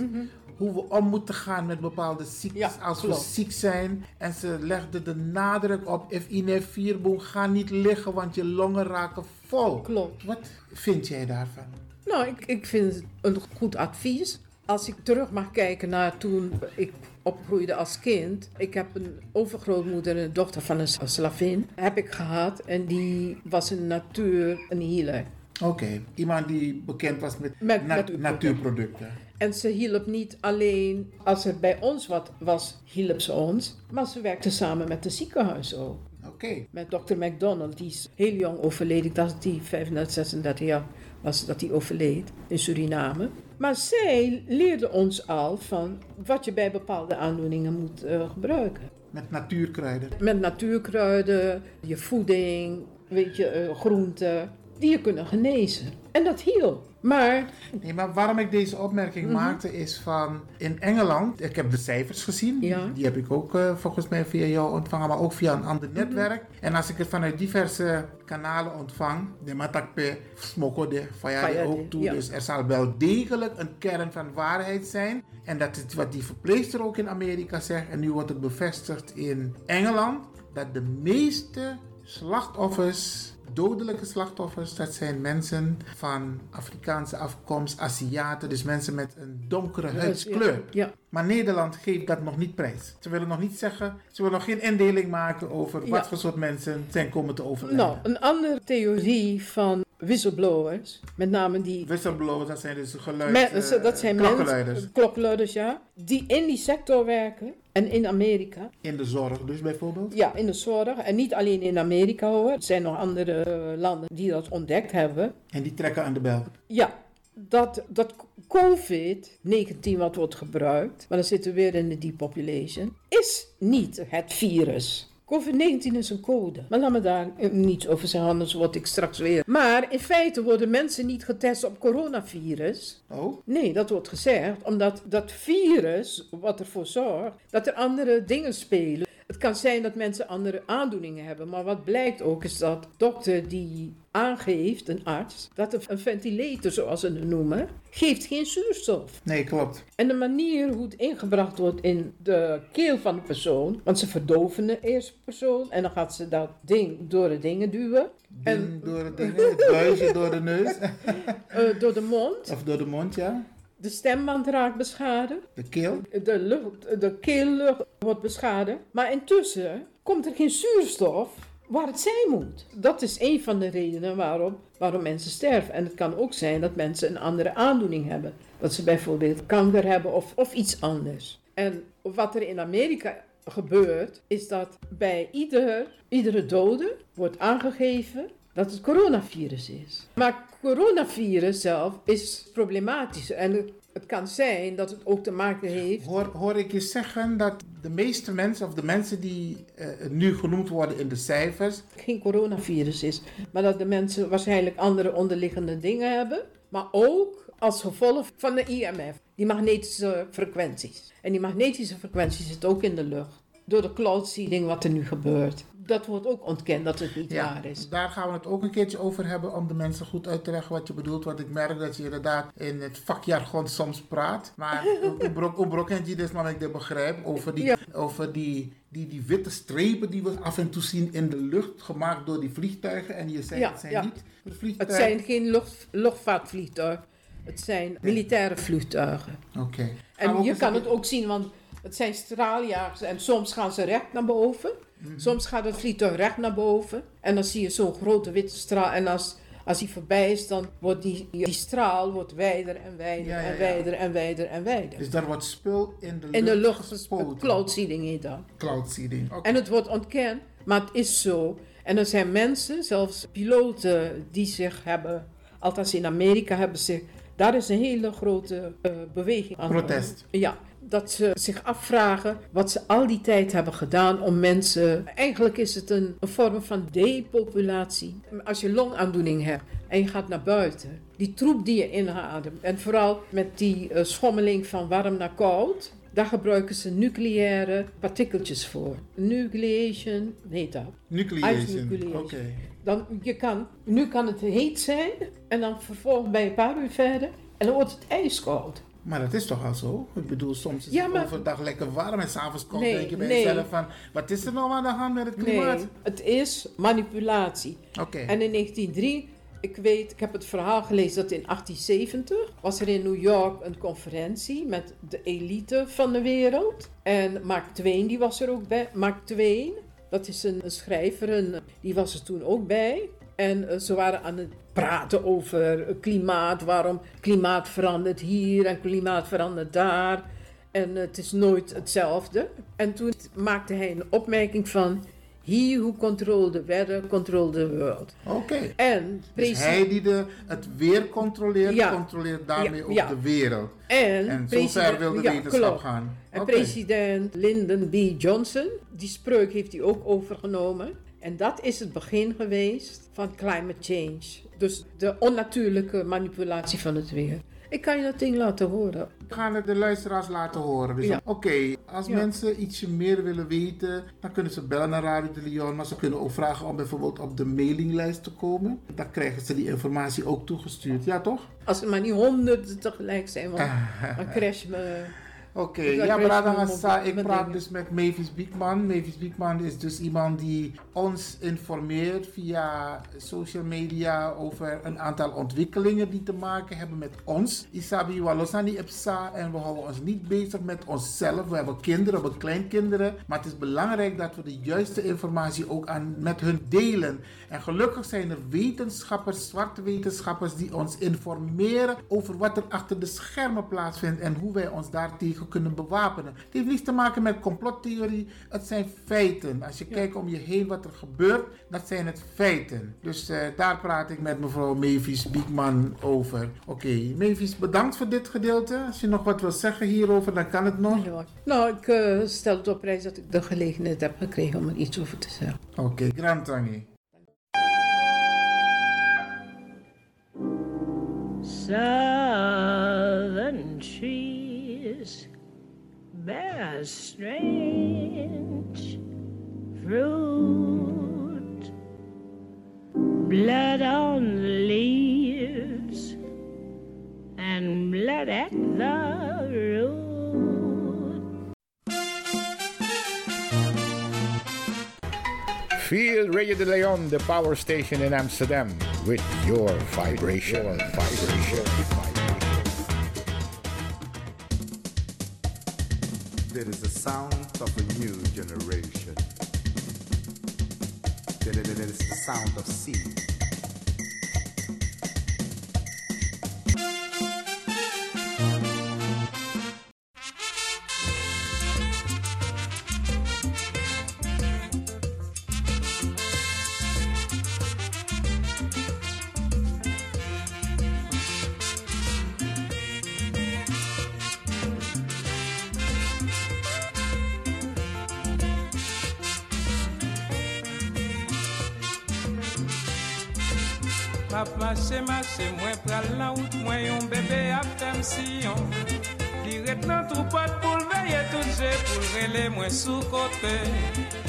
Hoe we om moeten gaan met bepaalde ziektes Ja, als klopt. we ziek zijn. En ze legde de nadruk op, if in vierboom, ga niet liggen, want je longen raken vol. Klopt. Wat vind jij daarvan? Nou, ik, ik vind het een goed advies. Als ik terug mag kijken naar toen ik opgroeide als kind. Ik heb een overgrootmoeder, een dochter van een slavin, heb ik gehad. En die was in de natuur een healer. Oké, iemand die bekend was met, Met na- natuurproducten. natuurproducten. En ze hielp niet alleen als er bij ons wat was, hielp ze ons. Maar ze werkte samen met het ziekenhuis ook. Oké, Met dokter McDonald, die is heel jong overleden. Ik dacht dat hij 35, 36 jaar was dat hij overleed in Suriname. Maar zij leerde ons al van wat je bij bepaalde aandoeningen moet eh, gebruiken. met natuurkruiden. Met natuurkruiden, je voeding, weet je, eh, groenten, die je kunnen genezen. En dat hielp. Maar Nee, maar waarom ik deze opmerking Mhm. maakte is van in Engeland, ik heb de cijfers gezien, Ja. die heb ik ook eh, volgens mij via jou ontvangen, maar ook via een ander Mhm. netwerk. En als ik het vanuit diverse kanalen ontvang, de matakpe smoko de Via ook toe, ja. dus er zal wel degelijk een kern van waarheid zijn. En dat is wat die verpleegster ook in Amerika zegt, en nu wordt het bevestigd in Engeland, dat de meeste slachtoffers dodelijke slachtoffers, dat zijn mensen van Afrikaanse afkomst, Aziaten, dus mensen met een donkere huidskleur. ja, Maar Nederland geeft dat nog niet prijs. Ze willen nog niet zeggen, ze willen nog geen indeling maken over wat voor soort mensen zijn komen te overlijden. nou, een andere theorie van whistleblowers, met name die Whistleblowers, dat zijn dus geluid, eh, dat zijn klokkenluiders mensen, klokkenluiders, ja, die in die sector werken en in Amerika. in de zorg dus bijvoorbeeld. Ja, in de zorg. En niet alleen in Amerika hoor. Er zijn nog andere eh, landen die dat ontdekt hebben. En die trekken aan de bel. Ja, dat, dat COVID-19 wat wordt gebruikt, maar dan zitten we weer in de depopulation, is niet het virus. COVID-19 is een code. Maar laat me daar niets over zeggen, anders word ik straks weer. Maar in feite worden mensen niet getest op coronavirus. Oh, Nee, dat wordt gezegd omdat dat virus, wat ervoor zorgt, dat er andere dingen spelen. Het kan zijn dat mensen andere aandoeningen hebben, maar wat blijkt ook is dat dokter die aangeeft, een arts, dat een ventilator, zoals ze het noemen, geeft geen zuurstof. nee, klopt. En de manier hoe het ingebracht wordt in de keel van de persoon, want ze verdoven de eerste persoon en dan gaat ze dat ding door de dingen duwen, En En- door het ding, het buisje door de neus. eh, door de mond. of door de mond, ja. De stemband raakt beschadigd. De keel. de, lucht, de keellucht wordt beschadigd. Maar intussen komt er geen zuurstof waar het zijn moet. Dat is een van de redenen waarom, waarom mensen sterven. En het kan ook zijn dat mensen een andere aandoening hebben. Dat ze bijvoorbeeld kanker hebben of, of iets anders. En wat er in Amerika gebeurt, is dat bij ieder, iedere dode wordt aangegeven dat het coronavirus is. Maar coronavirus zelf is problematisch. En het- het kan zijn dat het ook te maken heeft. Hoor, hoor ik je zeggen dat de meeste mensen, of de mensen die eh, nu genoemd worden in de cijfers, geen coronavirus is, maar dat de mensen waarschijnlijk andere onderliggende dingen hebben. Maar ook als gevolg van de IMF, die magnetische frequenties. En die magnetische frequenties zitten ook in de lucht. Door de cloud seeding wat er nu gebeurt. Dat wordt ook ontkend dat het niet waar is. Daar gaan we het ook een keertje over hebben om de mensen goed uit te leggen wat je bedoelt. Want ik merk dat je inderdaad in het vakjargon soms praat. Maar obrok en dus maar ik dit begrijp over die, Ja. over die, die, die witte strepen die we af en toe zien in de lucht, gemaakt door die vliegtuigen. En je zei Ja, het zijn ja. niet de Het vliegtuigen. zijn geen lucht, luchtvaartvliegtuigen. Het zijn militaire vliegtuigen. Oké. En je kan het ook zien, want het zijn straaljagers. En soms gaan ze recht naar boven. Mhm. Soms gaat het vliegtuig recht naar boven. En dan zie je zo'n grote witte straal. En als, als die voorbij is, dan wordt die, die straal wordt wijder en wijder Ja, ja, en wijder en wijder en wijder. Dus daar wordt spul in de lucht, In de lucht gespoten. cloud seeding heet dat. Cloud seeding. Oké. En het wordt ontkend, maar het is zo. En er zijn mensen, zelfs piloten, die zich hebben, althans in Amerika hebben zich, daar is een hele grote eh, beweging aan. Protest. Ja, dat ze zich afvragen wat ze al die tijd hebben gedaan om mensen. Eigenlijk is het een, een vorm van depopulatie. Als je longaandoening hebt en je gaat naar buiten, die troep die je inademt, en vooral met die eh, schommeling van warm naar koud. Daar gebruiken ze nucleaire partikeltjes voor. Nucleation heet dat. Nucleation. Oké. Dan, je kan, nu kan het heet zijn en dan vervolgens je een paar uur verder en dan wordt het ijskoud. Maar dat is toch al zo? Ik bedoel, soms is Ja, het maar- overdag lekker warm en s'avonds koud. Nee, denk je bij nee. jezelf van, wat is er nou aan de hand met het klimaat? Nee, het is manipulatie. Oké. En in 1903, ik weet, ik heb het verhaal gelezen dat in 1870 was er in New York een conferentie met de elite van de wereld. En Mark Twain, die was er ook bij. Mark Twain, dat is een, een schrijver, die was er toen ook bij. En eh, ze waren aan het praten over klimaat, waarom klimaat verandert hier en klimaat verandert daar. En het is nooit hetzelfde. En toen maakte hij een opmerking van... He who control the weather, control the world. Oké. En, Dus hij die de, het weer controleert, Ja. controleert daarmee Ja, ook ja. de wereld. en, En president- zover wil de wetenschap klopt. gaan. En president Lyndon B. Johnson, die spreuk heeft hij ook overgenomen. En dat is het begin geweest van climate change. Dus de onnatuurlijke manipulatie van het weer. Ik kan je dat ding laten horen. We gaan het de luisteraars laten horen. Dus Ja. oké, als Ja. mensen ietsje meer willen weten, dan kunnen ze bellen naar Radio de Leon. Maar ze kunnen ook vragen om bijvoorbeeld op de mailinglijst te komen. Dan krijgen ze die informatie ook toegestuurd. Ja, toch? Als er maar niet honderden tegelijk zijn, want dan crash me. Oké, Ik ja, weet Brada Hassa, ik praat dingen. dus met Mavis Biekman. Mavis Biekman is dus iemand die ons informeert via social media over een aantal ontwikkelingen die te maken hebben met ons. Isabi Walosani Epsa en we houden ons niet bezig met onszelf. We hebben kinderen, we hebben kleinkinderen, maar het is belangrijk dat we de juiste informatie ook aan, met hun delen. En gelukkig zijn er wetenschappers, zwarte wetenschappers, die ons informeren over wat er achter de schermen plaatsvindt en hoe wij ons daartegen kunnen bewapenen. Het heeft niets te maken met complottheorie, het zijn feiten. Als je kijkt om je heen wat er gebeurt, dat zijn het feiten. Dus eh, daar praat ik met mevrouw Mavis Biekman over. Oké, Mavis, bedankt voor dit gedeelte. Als je nog wat wil zeggen hierover, dan kan het nog. Ja. Nou, ik eh, stel het op prijs dat ik de gelegenheid heb gekregen om er iets over te zeggen. Oké, Grantangi. Southern bear strange fruit, blood on the leaves and blood at the root. Feel Radio de Leon, the power station in Amsterdam, with your vibration. Your vibration. Sound of a new generation. There is the sound of sea. Map mache mache mwen pral lan wout mwen yon bebe ap fem siyon Li ret nan troupot pou lveye tout je pou lrele mwen sou kote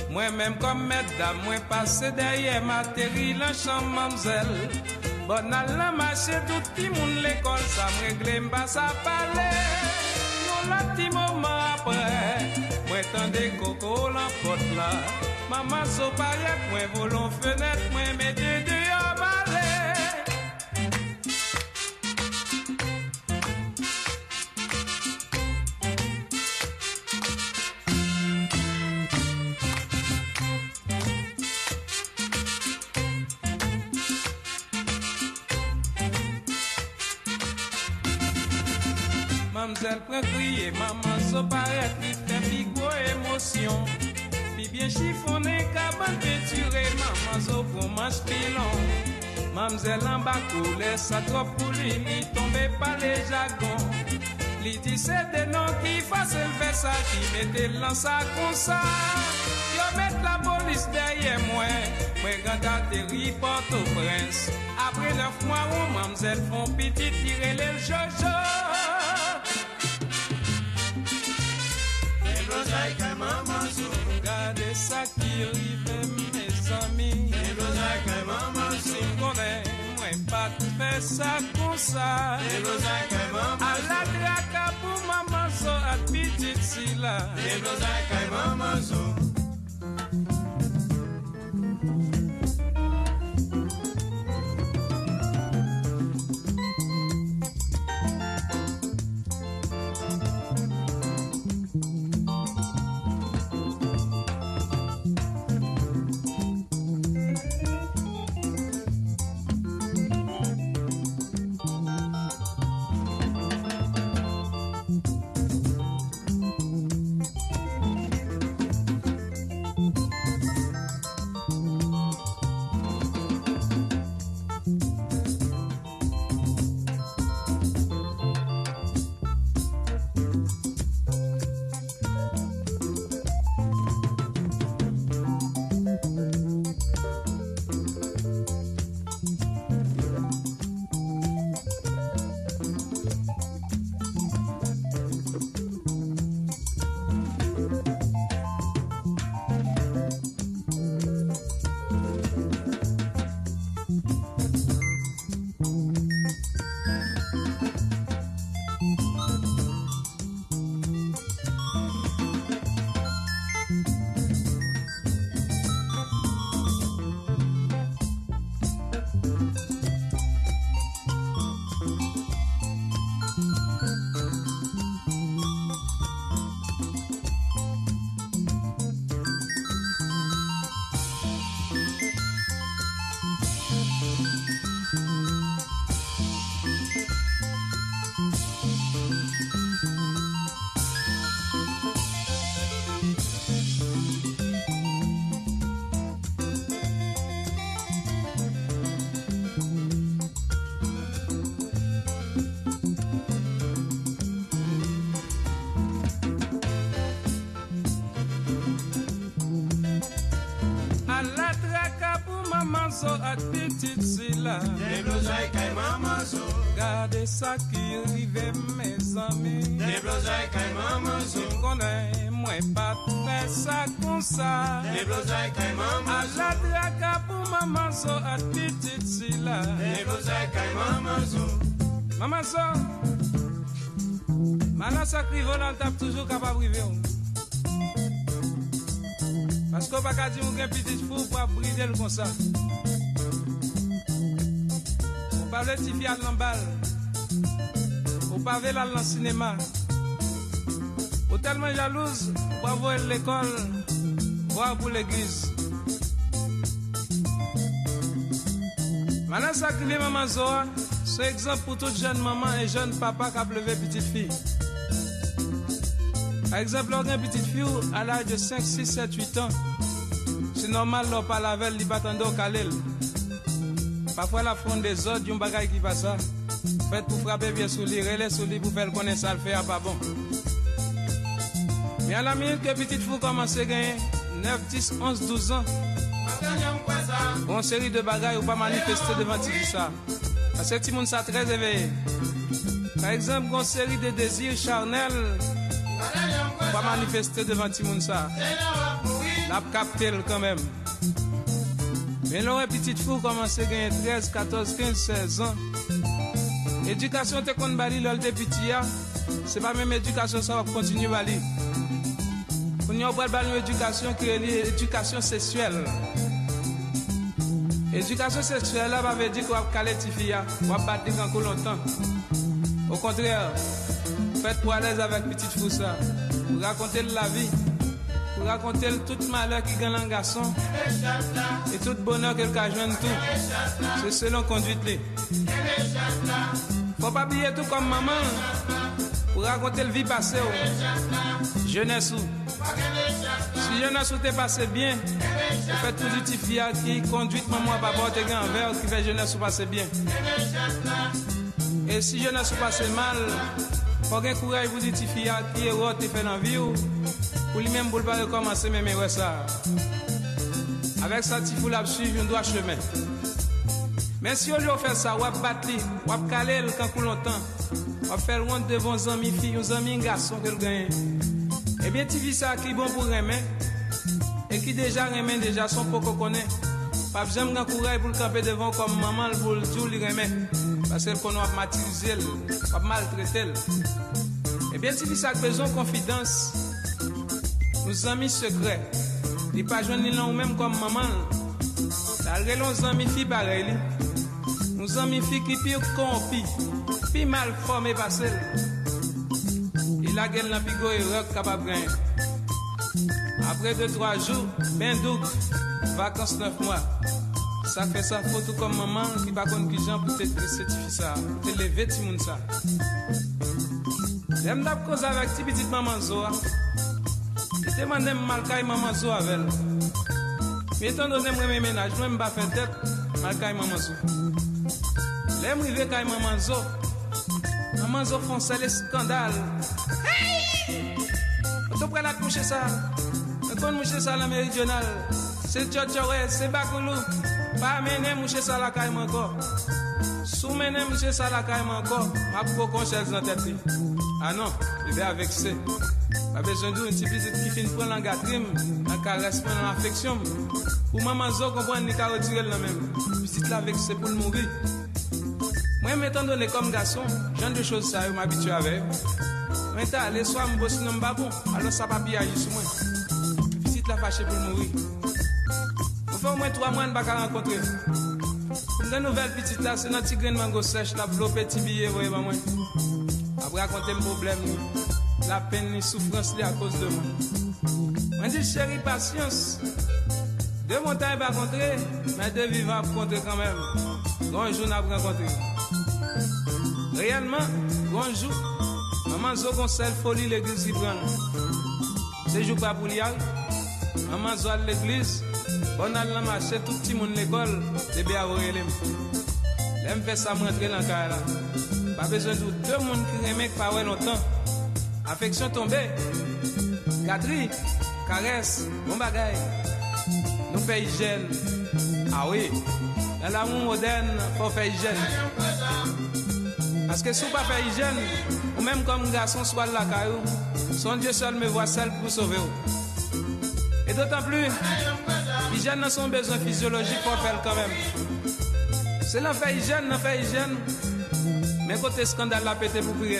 Mwen menm kom medam mwen pase derye materi lan chan mamzel Bon al lan mache tout ti moun l'ekol sa mregle mba sa pale Yon la ti mouman apre Mwen tande koko lan pot la Maman so payet mwen volon fenet mwen mette de maman so paret li fè pi gwo emosyon Pi bien chifone, kaban peture, maman so pou manj pilon. Mamzel an bakou, lesa trop pou li, li tombe pa le jagon Li di se denon ki fase l fè sa, ki mette lan sa kon sa Yo met la polis derye mwen, mwen ganda teri Port-au-Prince. Apre neuf mwa ou mamzel fon piti tire le jojo tiri fe mes ami Elozaka mama singone Mwen pat fe sa kon sa Elozaka mama Aladraka pou mama so at pitit so la De blozay kay mamazo. Gade sa ki rive me zami De blozay kay mamazo. Konen mwen pa tre sa kon sa De blozay kay mamazo. A la draka pou mamazo At pitit si la De blozay kay mamazo. Mamazo. Manan sa kri volan tap toujou kapab rive ou oh. Pasko baka di mwen gen pitit fou Pa bride l kon sa Parle si fiat l'embal. Au pavé là dans cinéma. Ou tellement jalouse, bravo à l'école, voir pour l'église. Maintenant, ça crie exemple pour toute jeune maman et jeune papa qui a plevé petite fille. Par exemple, on a une petite fille à l'âge de 5, 6, 7, 8 ans. C'est normal, on parle avec elle, il va attendre au Parfois la fronde des autres, yon bagay qui va ça. Faites pour frapper bien sous les relais sous pour faire connaître ça, le faire ah, pas bon. Mais à la minute que petite fou commence à gagner, 9, 10, 11, 12 ans. Bon série de bagailles ou pas manifester devant tout ça. Parce que tout le très éveillé. Par exemple, une série de désirs charnels ou pas manifester devant tout le monde ça. L'a capté quand même. Men lor e pitit fou komanse genye 13, 14, 15, 16 an Edukasyon te kon bali lor te piti ya Se pa menm edukasyon sa wap kontinu bali Koun yo brad bali yon edukasyon ki li edukasyon seksuel Edukasyon seksuel la pa ve di kwa wap kale ti fiya Wap bati kankou lontan Ou kontrèr Fèt pou alèz fou sa Ou racontez l la vie raconter tout malheur qui gagne un garçon et tout bonheur qu'elle a tout. C'est selon conduite là. Faut pas oublier tout comme maman pour raconter le vie passée. oh. Jeunesse ou. Si jeunesse ou t'es passé bien, vous faites tout du petit qui conduit maman à papa te gagne un verre qui fait jeunesse ou passer bien. Et si jeunesse ou passé mal, faut un courage dire petit qui est rot te fait dans vie ou pour lui-même pour pas recommencer même ouais ça. Avec ça, tu faut la suivre un droit chemin. Mais si on lui fait ça, va caler le camp pour longtemps, on va faire honte devant amis filles, les amis garçons que gagne. Eh bien, vis ça qui bon pour remettre, et qui déjà remet déjà son qu'on connaît. Pas besoin de courage pour le camper devant comme maman pour le jour, il remet. Parce qu'on va martyriser, on va maltraiter. Eh bien, ça besoin de confidence. Nou zami sekre, di pa jwen ni lan ou menm maman. Tal lon zami fi li, nou zami fi ki pi pi mal fome basel. La gel nan pi go e rok kapap gen. Apre 2-3 jou, ben douk, vakans 9 mwa. Sa fe sa fotou kom maman ki bakon ki jan pou te trese ti pou te leve ti moun sa. Dem dap maman. Deman dem malkay maman sou avel. Me etan do nem reme menaj, nou m ba fe tet, malkay maman sou. Le m rive kay maman sou, maman sou fon sel eskandal. Hey! Oto pre la kouche sa, me kon mouche sa la meridional. Se tchotchore, se bakoulou, pa mene mouche sa la kay manko. Sou mene mouche sa la kay manko, ma pou kon chel zan teti. Anon, ah, vive avek se. A bezon dou yon ti plizit ki fin pran lan gatrim, nan ka resmen nan afeksyon. Ou maman zo kompran ni ka retirel nan men, pisit la vek se pou l mouri. Mwen metan do ne kom gason, jan de chos sa yo m'abitu ave. Mwen ta le swa mbos nan mbabou, alo sa papi a yis mwen. Pisit la fache pou l mouri. Mwen fè mwen 3 mwen baka renkontre. Mwen nouvel pitit la, se nan ti gren mango sech, la vlo peti biye voye ba mwen. Apre akonte m problem nou. La peine, la souffrance, à cause de moi. On dit, chérie, patience. De mon temps, pas rencontrer, mais de vivre à rencontrer quand même. Grand jour, on a rencontré. Réellement, grand jour, maman zo conseille folie l'église qui prend. C'est jour pas pour y aller. Maman zo à l'église, on a la marché tout petit monde l'école, de bien relem. L'aime fait ça rentrer dans la là. Pas besoin de deux monde qui remet pas ouais longtemps. Affection tombée, gadri, caresse, bon bagay, nou fey jen. Awe, lè la moun moden pou fey jen. Aske sou pa fey jen, ou menm kom gason sou al lakay ou, son dieu seul me voit seul pour sauver ou. Et d'autant plus, l'hygiène a son besoin physiologique pour faire quand même. C'est l'enfer hygiène, l'enfer hygiène. Mais côté scandale, la pété pour prier.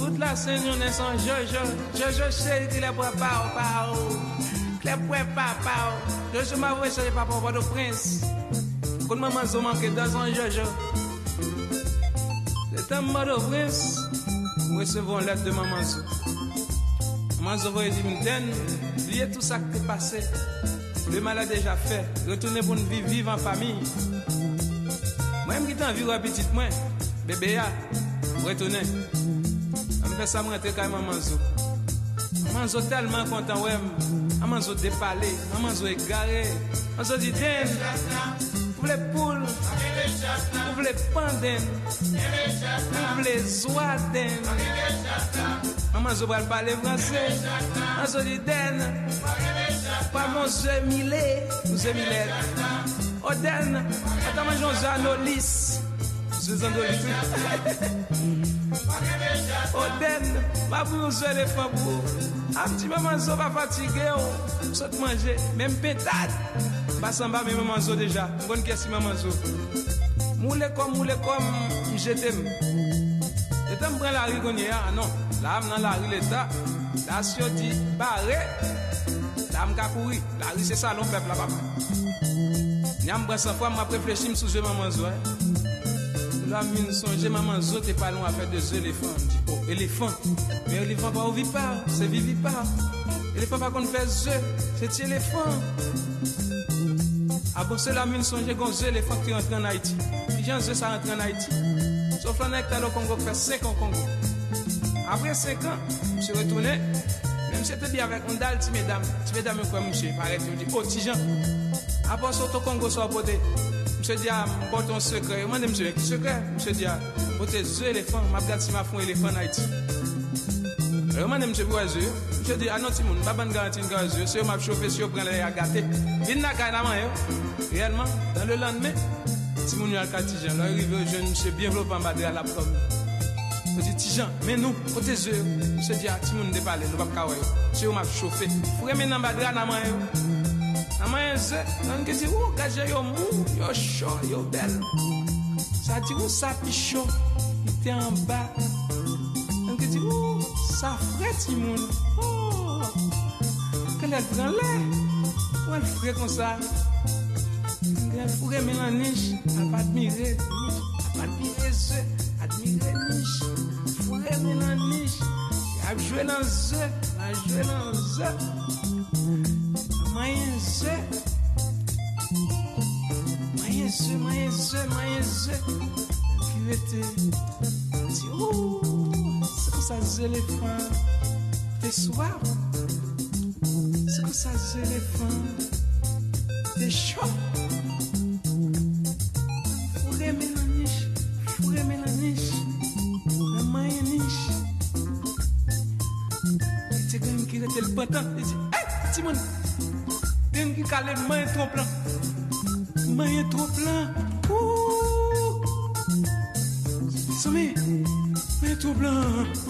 Tout la Seigneur naît sans Jojo. Jojo chéri qui les pas pas, pas. Qui l'a pas, pas. Je m'avoue, je n'ai pas pour le prince. Quand maman se manque dans son Jojo. c'est un mot de prince, nous recevons une lettre de maman. Maman, se vais dire, Oublie tout ce qui est passé. Le mal a déjà fait. Retournez pour une vie vivante en famille. Même qui tu as vu la bébé, ah, retournez fè sa mwen te kay maman zo. Maman zo telman kontan wèm. Maman zo depale, maman zo egare. Maman zo di den. Pou vle poul. Pou vle panden. Pou vle zwaden. Maman zo bral pale franse. Maman zo di den. Pa moun zemile. Moun zemilet. Oden. Oh, Ata manjon zanolis deux ans de Oden, ma bourgeois les. Un petit maman, so pas fatigué, on oh. saute manger, même pétade. Pas en bas, maman, déjà. Bonne question, maman. Moule comme, moule comme, j'étais. Et t'en la rue, ah non. Là, dans la rue, l'état. La dit barré. Là, m'a. La rue, c'est ça, non, peuple, là-bas. Nyam, brasse en fois, m'a réfléchi, m'souze maman comme une songe, maman zot et pas loin à faire des éléphants. Dit, oh, éléphant, mais les papas ne éléphant pas au vipar, c'est vivipar. Éléphant pas qu'on fait zé, c'est éléphant. Après cela, une songe, qu'on zé, éléphant qui rentre en Haïti. Puis j'en zé, ça rentre en Haïti. Sauf là, n'est-ce le Congo, fait 5 ans Congo. Après 5 ans, je suis retourné. Même si j'étais bien avec un dalle, tu mesdames, tu mesdames, je quoi, monsieur, paraît-il, dit, oh, tijan. Après, sauf au Congo, sois au Mse diya, mpo ton sekre. Mwen de mse, sekre? Mse diya, pote zwe elefan, map gati si ma fon elefan iti. E, de mse, pou a zwe? Mse diya, anon ti moun, baban garanti. Se yo map chope, se yo pren le. Vin na kay naman yo. Realman, le landme, ti moun yo al tijan. Lò yi rive, jen mse, bien vlopan badre al ap kom. Pote tijan, men nou, pote zwe. Mse diya, ti moun de pale, kawe yo. Se yo map chope amayeze angezi wogaja yo mou yo sho yo bel. Sa sa pichon an ba sa moun. Oh. kan el pran le ou el fre kon sa. El fre men an nish pa admire pa admire admire nish men an nish ap jwe nan Manhãzã. Manhãzã, manhãzã, manhãzã. Qui veut te oh, c'est comme ça, éléphants, t'es soif. C'est comme ça, éléphants, t'es chaud. Fourré mélange, fourré mélange, qui le printemps, il dit, hey, Timon! calé, main trop plein. Main trop plein. Ouh. Soumis, main trop plein.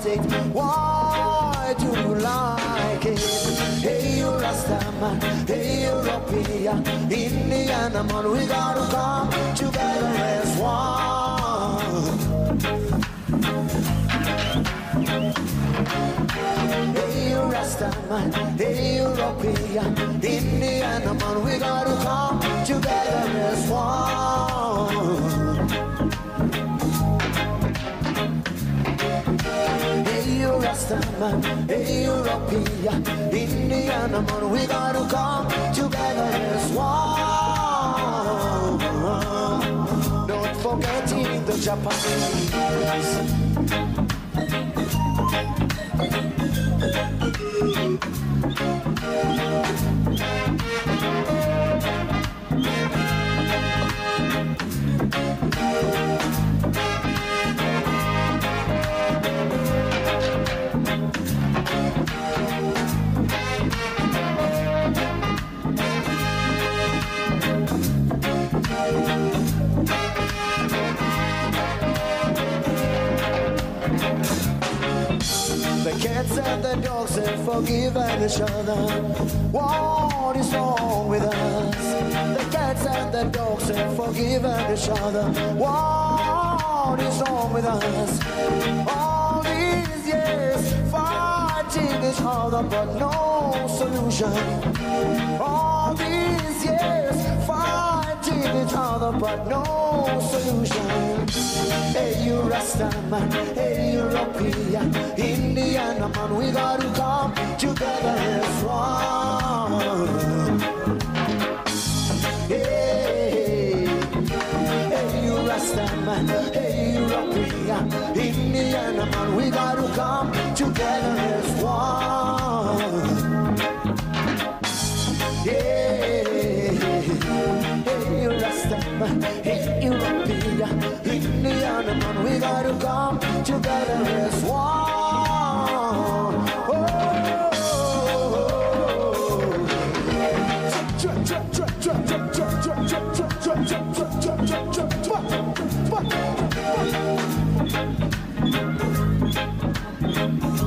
Apartheid. Why do you like it? Hey, you Rastaman, hey, European, Indiana man, we gotta come together as one. Hey, you Rastaman, hey, European, Indiana man, we gotta come together as one. Amsterdam, Europea, Indian amor, we gotta come together as one. Not forgetting the Japanese. Thank cats and the dogs have forgiven each other. What is wrong with us? The cats and the dogs have forgiven each other. What is wrong with us? All these years fighting each other, but no solution. All other, but no solution. Hey, you Rastaman, hey, European, Indiana man, we gotta come together as one. Hey, hey, Rastaman, hey, European, Indiana man, we gotta come together as one. sudden